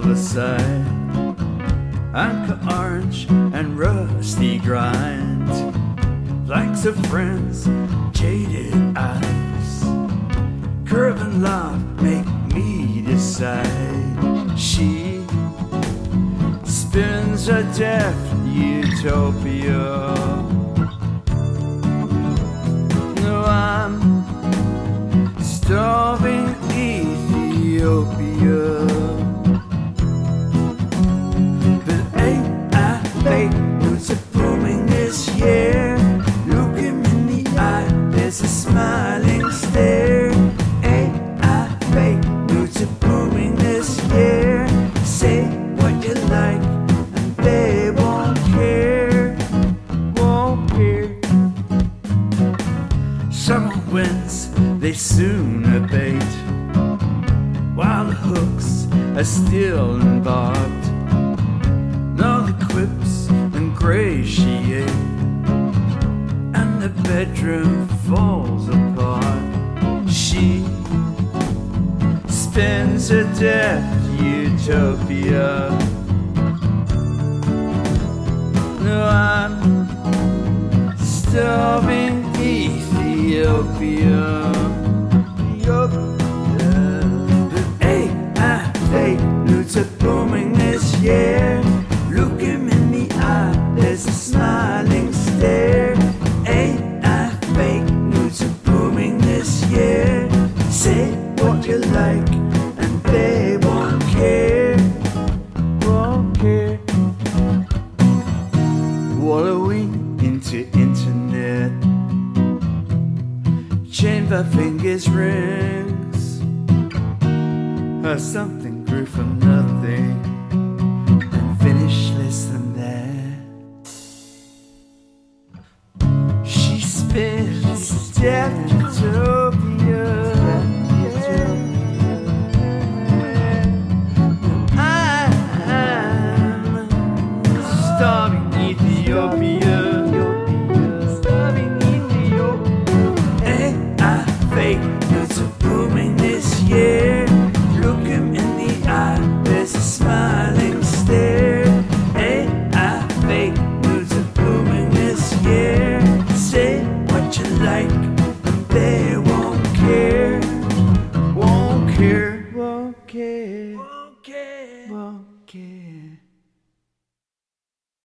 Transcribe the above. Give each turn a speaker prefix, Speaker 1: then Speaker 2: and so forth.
Speaker 1: the side. Anchor orange and rusty grind. Flanks of friends, jaded eyes. Curve and love make me decide. She spins a deaf utopia. Ethiopia. But AI fake? Who's it booming this year? Look him in the eye, there's a smiling stare. Ain't I fake? Who's it booming this year? Say what you like, and they won't care. Won't care. Summer winds, they soon abate. Hooks are still embarked. Now the quips ingratiate, and the bedroom falls apart. She spins a death utopia. No, I'm starving. Ethiopia. Loots are booming this year. Look him in the eye, there's a smiling stare. AI fake loots are booming this year. Say what you like, and they won't care. Won't care. Wallowing into internet. Chained by fingers rings. Or something grew from nothing. And finished less than that. She spins death like, they won't care, won't care, won't care, won't care.